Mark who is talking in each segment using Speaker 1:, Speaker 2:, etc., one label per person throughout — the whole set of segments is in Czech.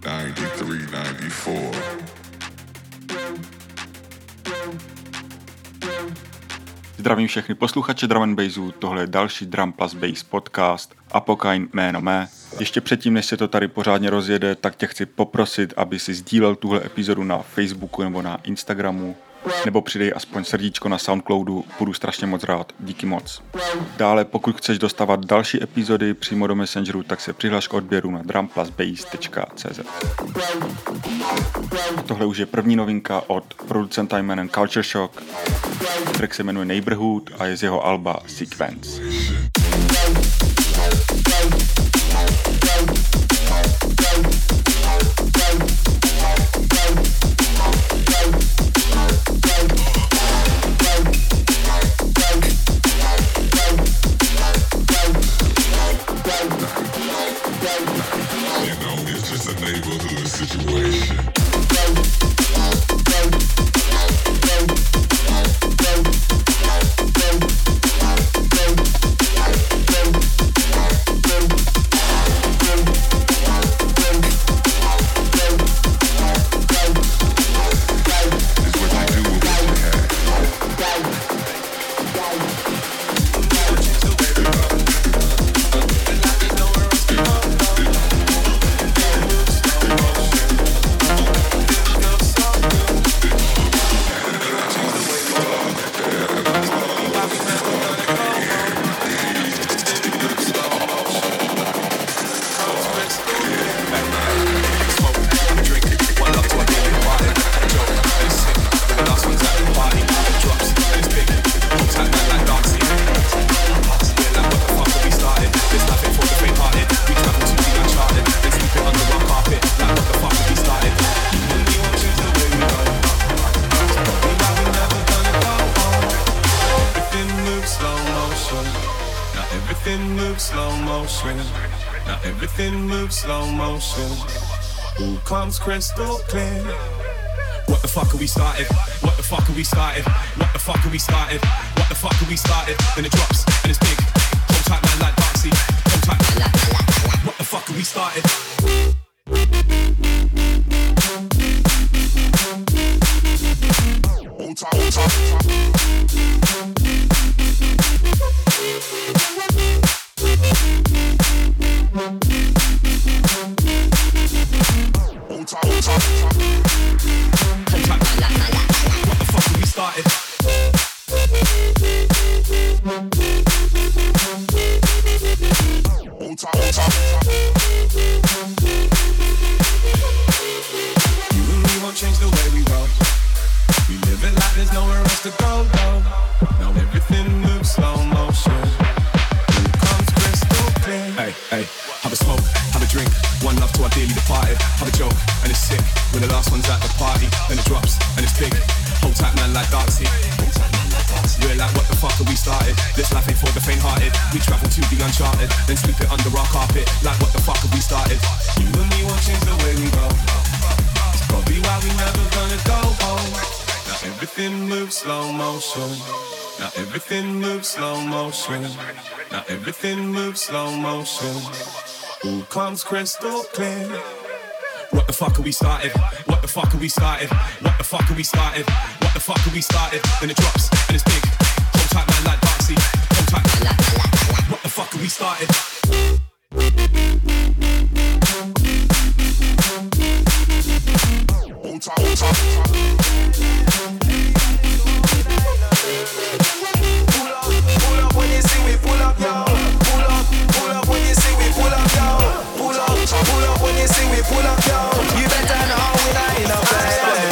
Speaker 1: 93, 94.
Speaker 2: Zdravím všechny posluchače Drum and Bassu, tohle je další Drum Plus Bass podcast Apokain jméno mé. Ještě předtím, než se to tady pořádně rozjede, tak tě chci poprosit, aby si sdílel tuhle epizodu na Facebooku nebo na Instagramu, nebo přidej aspoň srdíčko na Soundcloudu, budu strašně moc rád, díky moc. Dále, pokud chceš dostávat další epizody přímo do Messengeru, tak se přihlaš k odběru na drumplusbass.cz A tohle už je první novinka od producenta jménem Culture Shock. Track se jmenuje Neighborhood a je z jeho alba Sequence. You
Speaker 3: motion. All comes crystal clear.
Speaker 4: What the fuck are we started? What the fuck are we started? What the fuck are we started? What the fuck are we started? Then it drops and it's big. Hold tight man like Darcy. Hold
Speaker 5: tight
Speaker 4: What the fuck are we started? Thank
Speaker 3: motion. All comes crystal clear.
Speaker 4: What the fuck are we started? What the fuck are we started? What the fuck are we started? What the fuck are we started? Then it drops and it's big. Hold tight man like Darcy. Hold tight man
Speaker 5: like
Speaker 4: What the fuck are we started? Hold tight, hold tight.
Speaker 6: Pull up, pull up when you see we pull up, yo. Pull up, when you see we pull up, yo. You better
Speaker 5: know we not in
Speaker 6: a bed.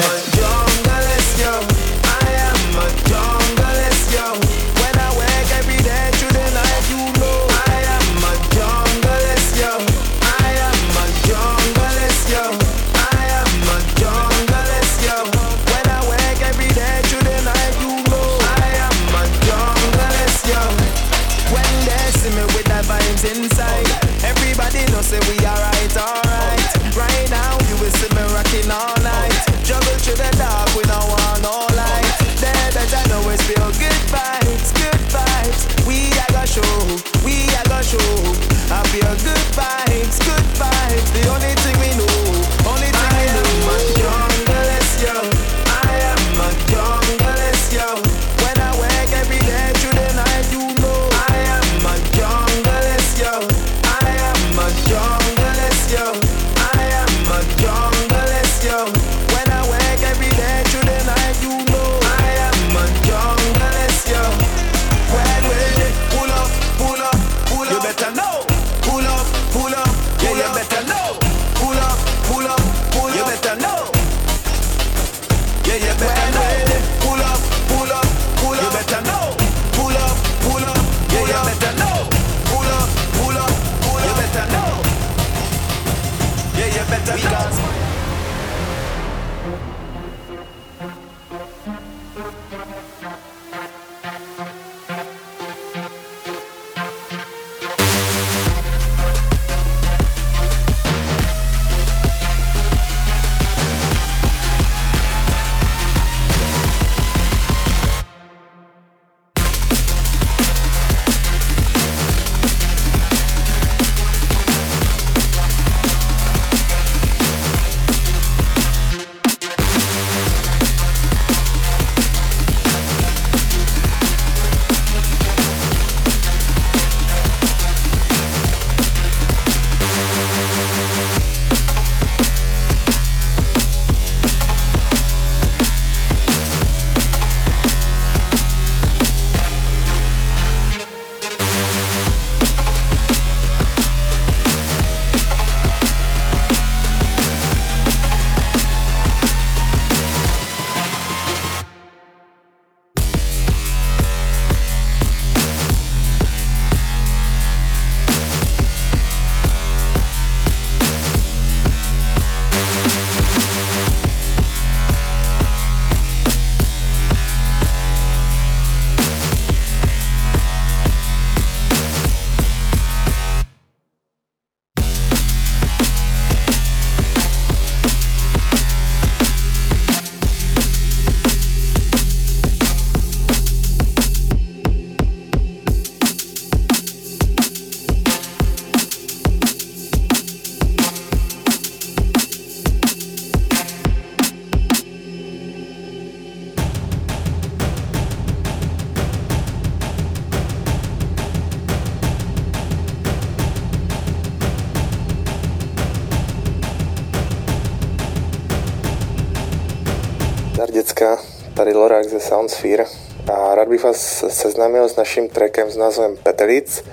Speaker 7: Tady Lorák ze Soundsphere a rád bych vás seznámil s naším trackem s názvem Petelic.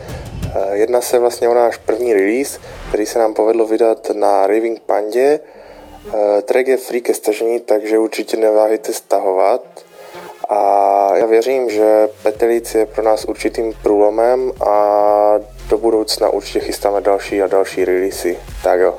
Speaker 7: Eh, jedná se vlastně o náš první release, který se nám povedlo vydat na Raving Pandě. Eh, track je free ke stažení, takže určitě neváhejte stahovat. A já věřím, že Petelic je pro nás určitým průlomem a do budoucna určitě chystáme další a další releasy. Tak jo,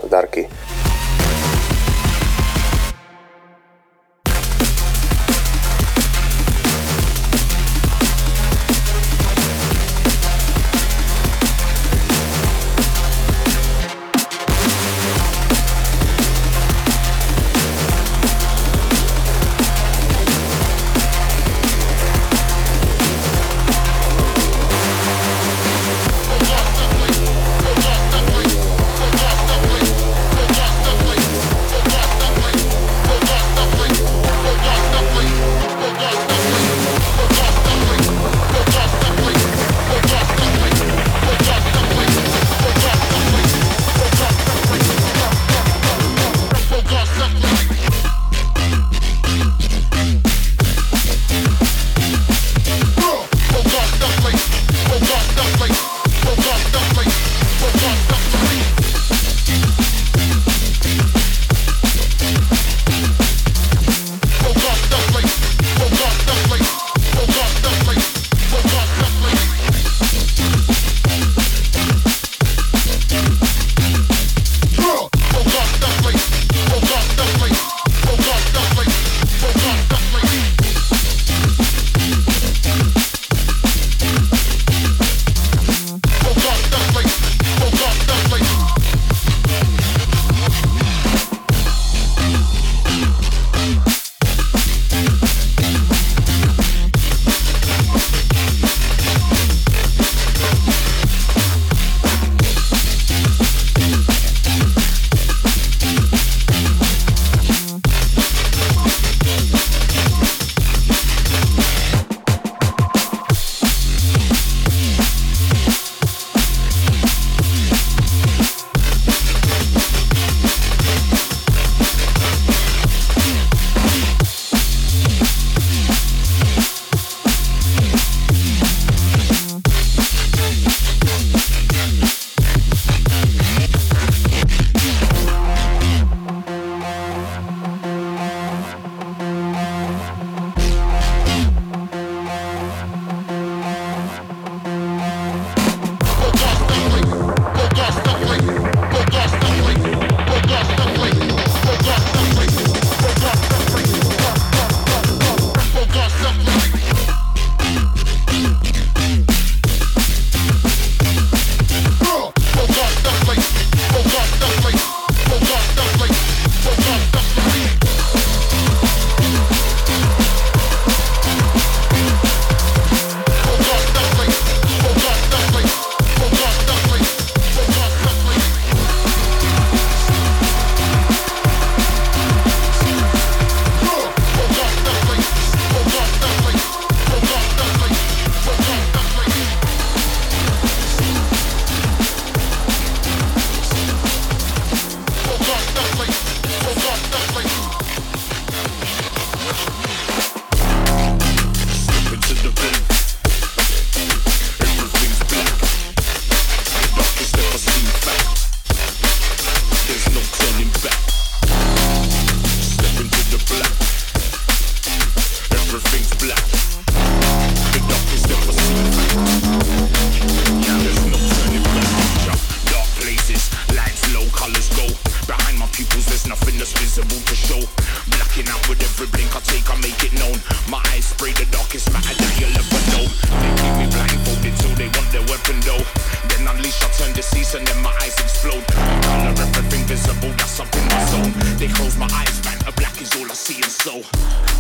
Speaker 8: Season and my eyes explode. Color everything visible, that's up in my zone. They close my eyes, man, a black is all I see and so.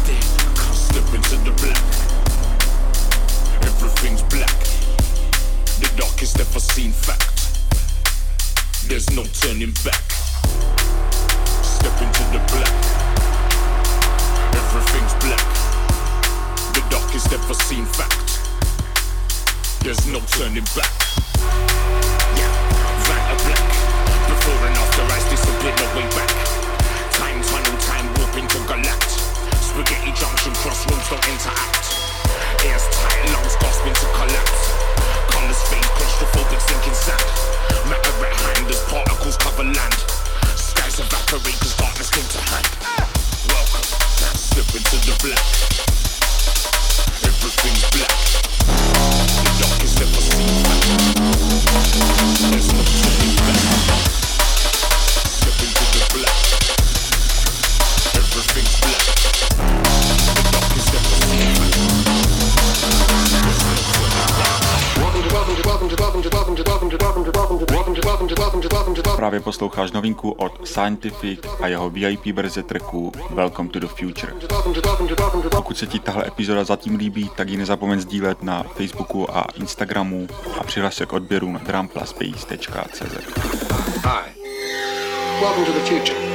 Speaker 8: There, I can't slip into the black. Everything's black. The darkest ever seen fact. There's no turning back. Step into the black. Everything's black. The darkest ever seen fact. There's no turning back. Yeah, van black. Before and after as disappeared no way back. Time tunnel, time warping to galact. Spaghetti junction, crossroads don't interact. Tight, lungs gasping to collapse. Sinking sand. Matter at hand as particles cover land. Skies evaporate darkness came to hand. Welcome, into the black.
Speaker 2: Posloucháš novinku od Scientific a jeho VIP verze tracku Welcome to the Future. Pokud se ti tahle epizoda zatím líbí, tak ji nezapomeň sdílet na Facebooku a Instagramu a přihlaš se k odběru na drumplusbase.cz.
Speaker 3: Hi. Welcome to the future.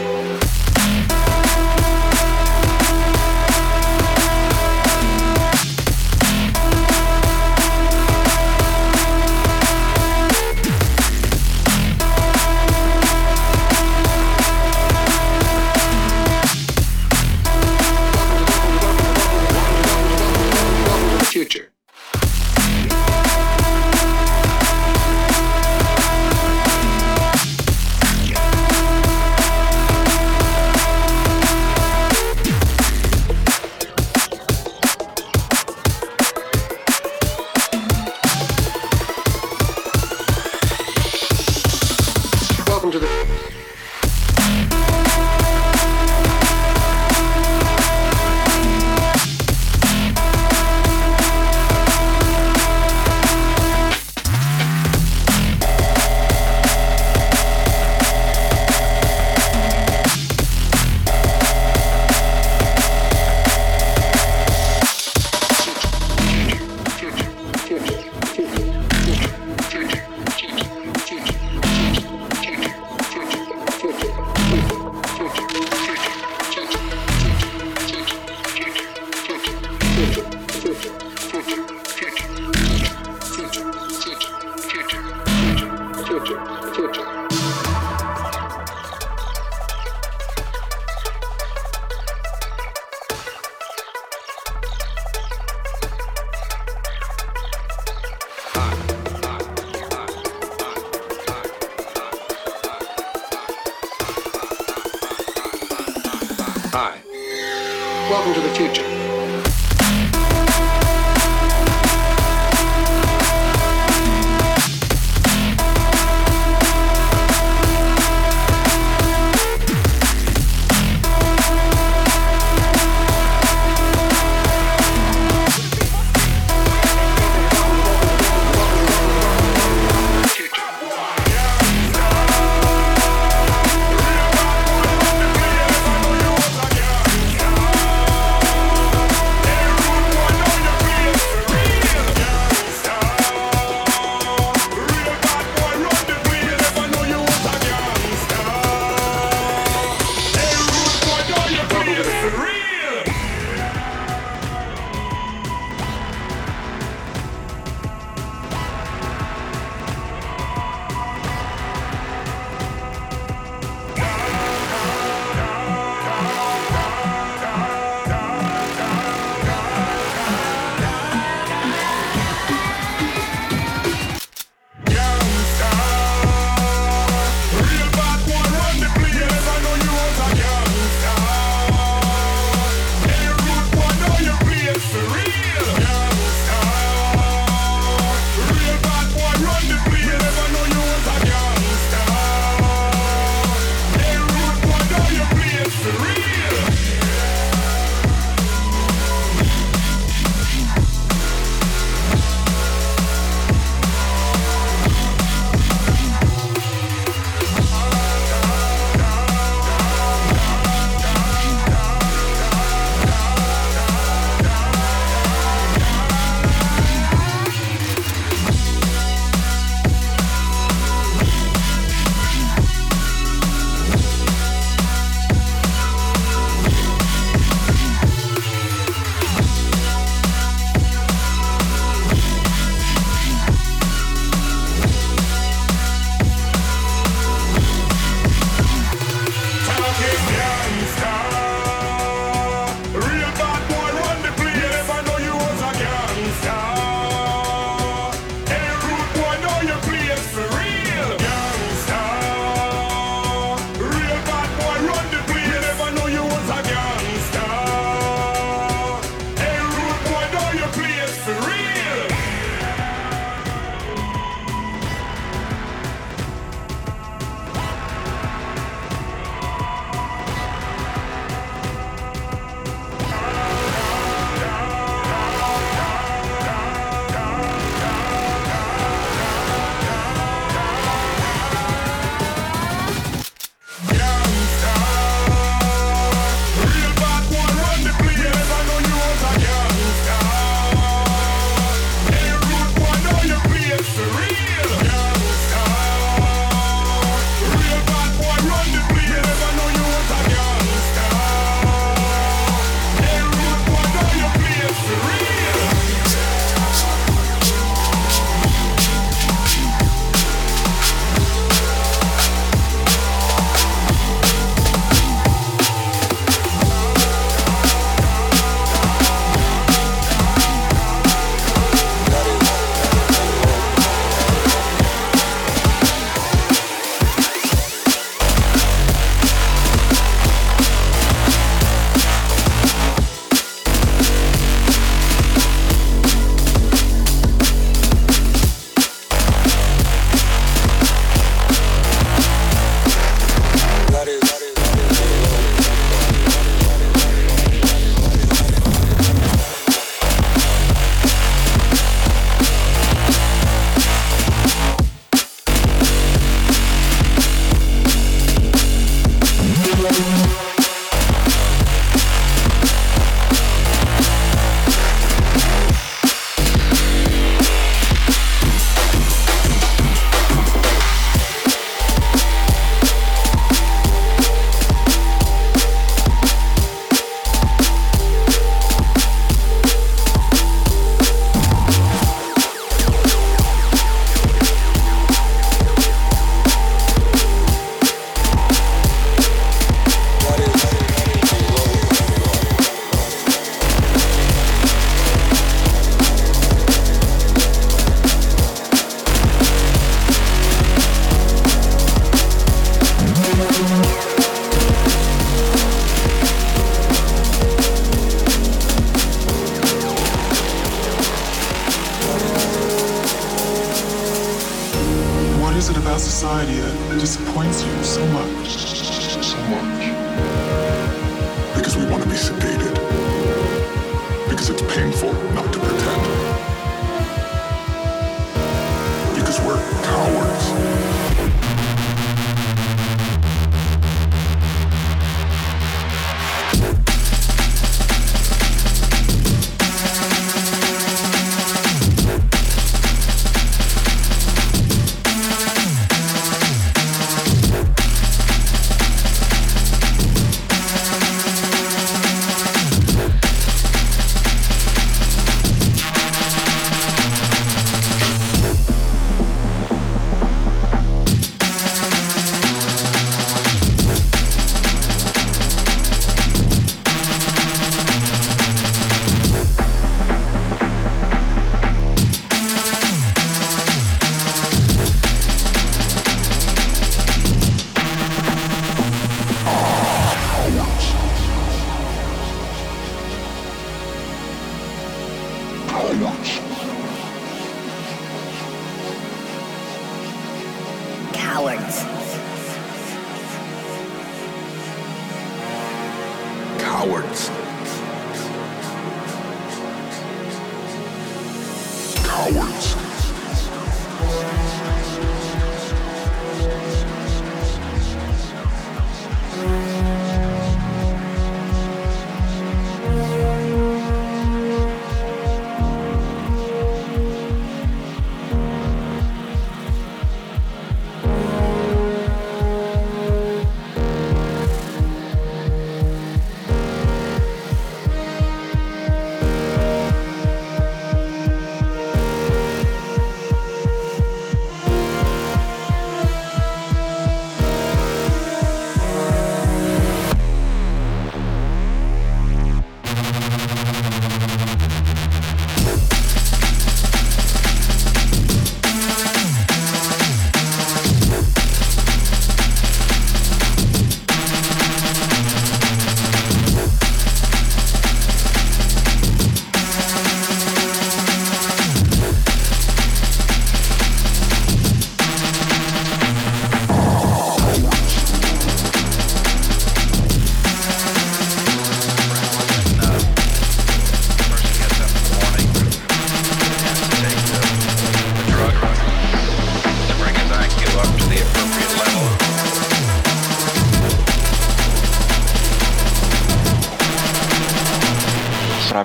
Speaker 9: our society that disappoints you so much.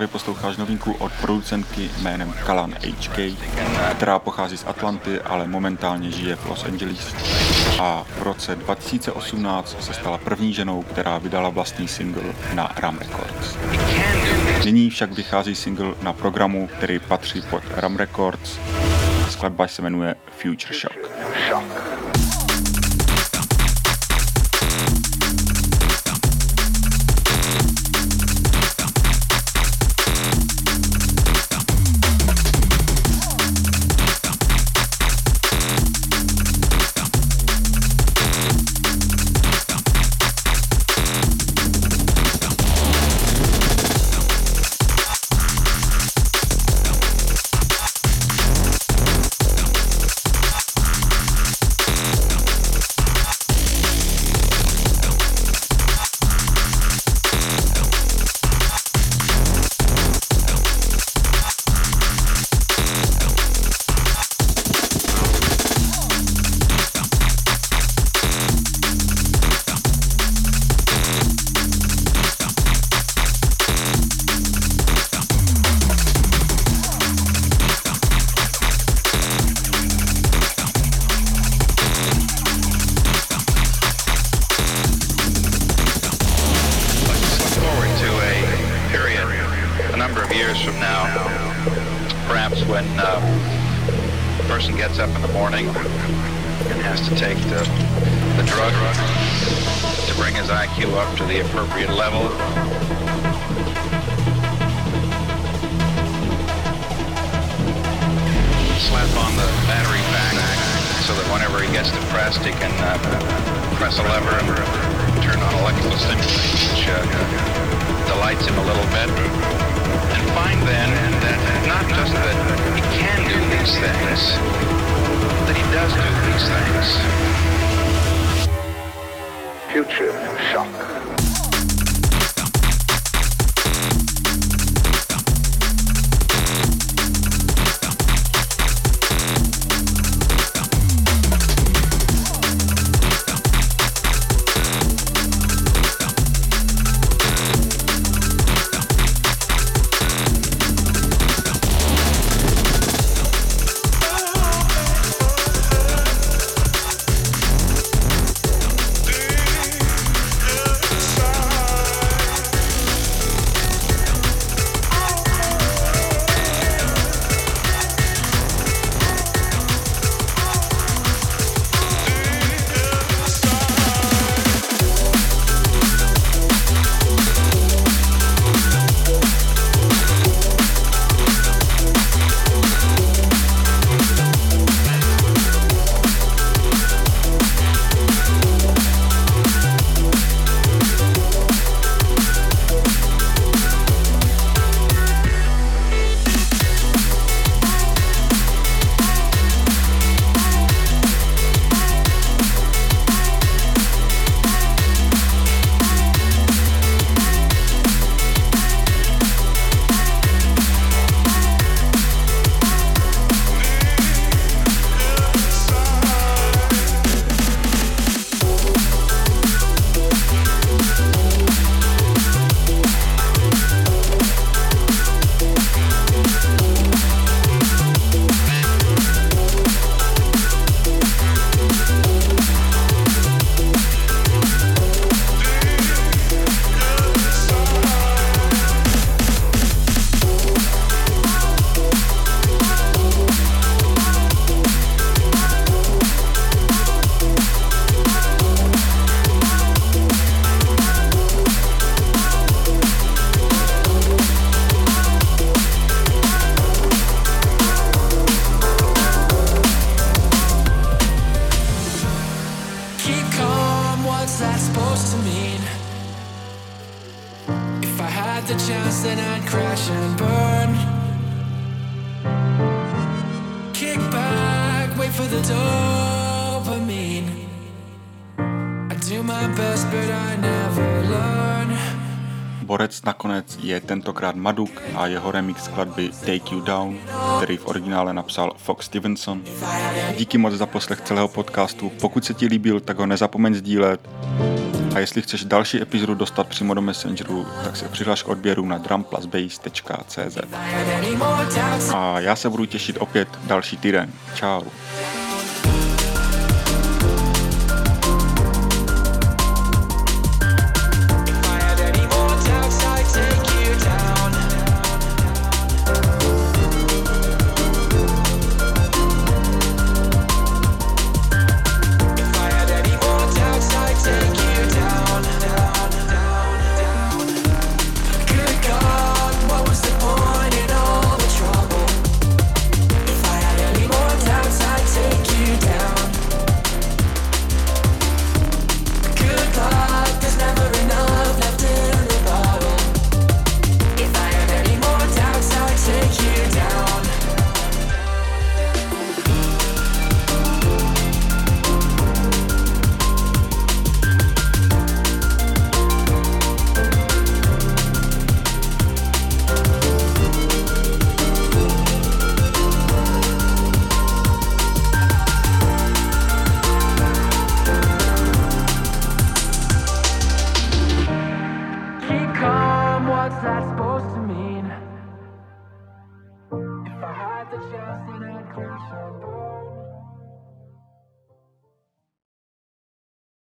Speaker 2: Právě posloucháš novinku od producentky jménem Kalan HK, která pochází z Atlanty, ale momentálně žije v Los Angeles. A v roce 2018 se stala první ženou, která vydala vlastní single na Ram Records. Nyní však vychází single na programu, který patří pod Ram Records. Skladba se jmenuje Future Shock.
Speaker 10: whenever he gets depressed, he can uh, press a lever and turn on electrical stimulation, which uh, delights him a little bit. And find then that not just that he can do these things, that he does do these things.
Speaker 9: Future
Speaker 10: shock.
Speaker 11: The dopamine. I do my best, but I never learn.
Speaker 2: Borec nakonec je tentokrát Maduk a jeho remix skladby Take You Down, který v originále napsal Fox Stevenson. Díky moc za poslech celého podcastu. Pokud se ti líbil, tak ho nezapomeň sdílet. A jestli chceš další epizodu dostat přímo do Messengeru, tak se přihlaš k odběru na drumplusbase.cz. A já se budu těšit opět další týden. Ciao.